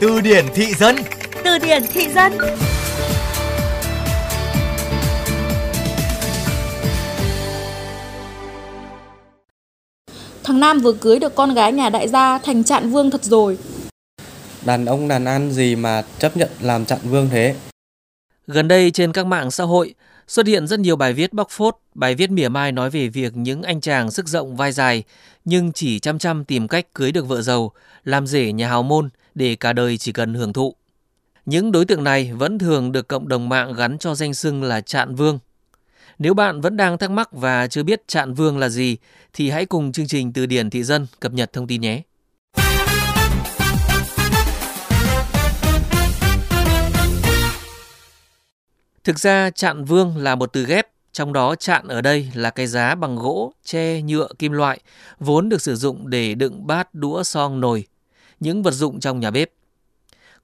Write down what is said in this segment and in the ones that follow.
Từ điển thị dân Từ điển thị dân Thằng Nam vừa cưới được con gái nhà đại gia thành trạng vương thật rồi. Đàn ông đàn an gì mà chấp nhận làm trạng vương thế? Gần đây trên các mạng xã hội xuất hiện rất nhiều bài viết bóc phốt, bài viết mỉa mai nói về việc những anh chàng sức rộng vai dài nhưng chỉ chăm chăm tìm cách cưới được vợ giàu, làm rể nhà hào môn để cả đời chỉ cần hưởng thụ. Những đối tượng này vẫn thường được cộng đồng mạng gắn cho danh xưng là Trạn Vương. Nếu bạn vẫn đang thắc mắc và chưa biết Trạn Vương là gì thì hãy cùng chương trình Từ điển thị dân cập nhật thông tin nhé. Thực ra chạn vương là một từ ghép, trong đó chạn ở đây là cái giá bằng gỗ, tre, nhựa, kim loại, vốn được sử dụng để đựng bát, đũa, song, nồi, những vật dụng trong nhà bếp.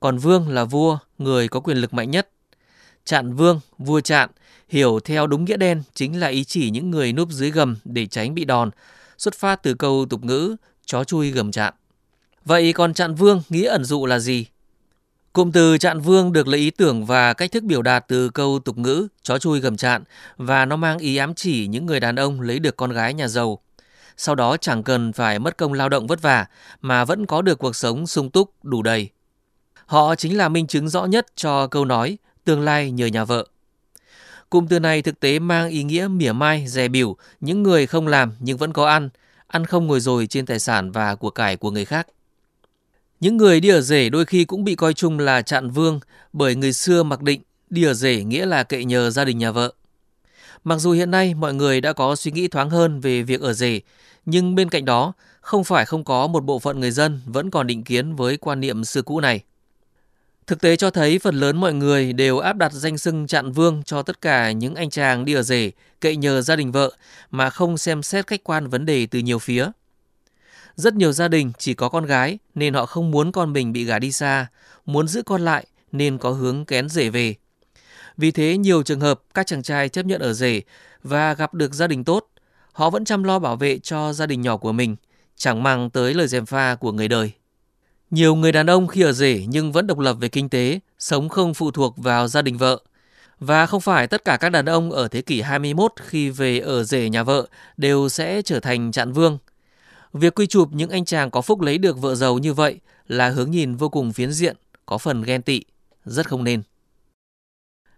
Còn vương là vua, người có quyền lực mạnh nhất. Trạn vương, vua trạn, hiểu theo đúng nghĩa đen chính là ý chỉ những người núp dưới gầm để tránh bị đòn, xuất phát từ câu tục ngữ chó chui gầm trạn. Vậy còn trạn vương nghĩa ẩn dụ là gì? Cụm từ trạn vương được lấy ý tưởng và cách thức biểu đạt từ câu tục ngữ chó chui gầm trạn và nó mang ý ám chỉ những người đàn ông lấy được con gái nhà giàu. Sau đó chẳng cần phải mất công lao động vất vả mà vẫn có được cuộc sống sung túc đủ đầy. Họ chính là minh chứng rõ nhất cho câu nói tương lai nhờ nhà vợ. Cụm từ này thực tế mang ý nghĩa mỉa mai, dè biểu những người không làm nhưng vẫn có ăn, ăn không ngồi rồi trên tài sản và của cải của người khác. Những người đi ở rể đôi khi cũng bị coi chung là chạn vương bởi người xưa mặc định đi ở rể nghĩa là cậy nhờ gia đình nhà vợ. Mặc dù hiện nay mọi người đã có suy nghĩ thoáng hơn về việc ở rể, nhưng bên cạnh đó không phải không có một bộ phận người dân vẫn còn định kiến với quan niệm xưa cũ này. Thực tế cho thấy phần lớn mọi người đều áp đặt danh xưng chạn vương cho tất cả những anh chàng đi ở rể, cậy nhờ gia đình vợ mà không xem xét khách quan vấn đề từ nhiều phía. Rất nhiều gia đình chỉ có con gái nên họ không muốn con mình bị gả đi xa, muốn giữ con lại nên có hướng kén rể về. Vì thế nhiều trường hợp các chàng trai chấp nhận ở rể và gặp được gia đình tốt, họ vẫn chăm lo bảo vệ cho gia đình nhỏ của mình, chẳng mang tới lời dèm pha của người đời. Nhiều người đàn ông khi ở rể nhưng vẫn độc lập về kinh tế, sống không phụ thuộc vào gia đình vợ. Và không phải tất cả các đàn ông ở thế kỷ 21 khi về ở rể nhà vợ đều sẽ trở thành trạng vương – Việc quy chụp những anh chàng có phúc lấy được vợ giàu như vậy là hướng nhìn vô cùng phiến diện, có phần ghen tị, rất không nên.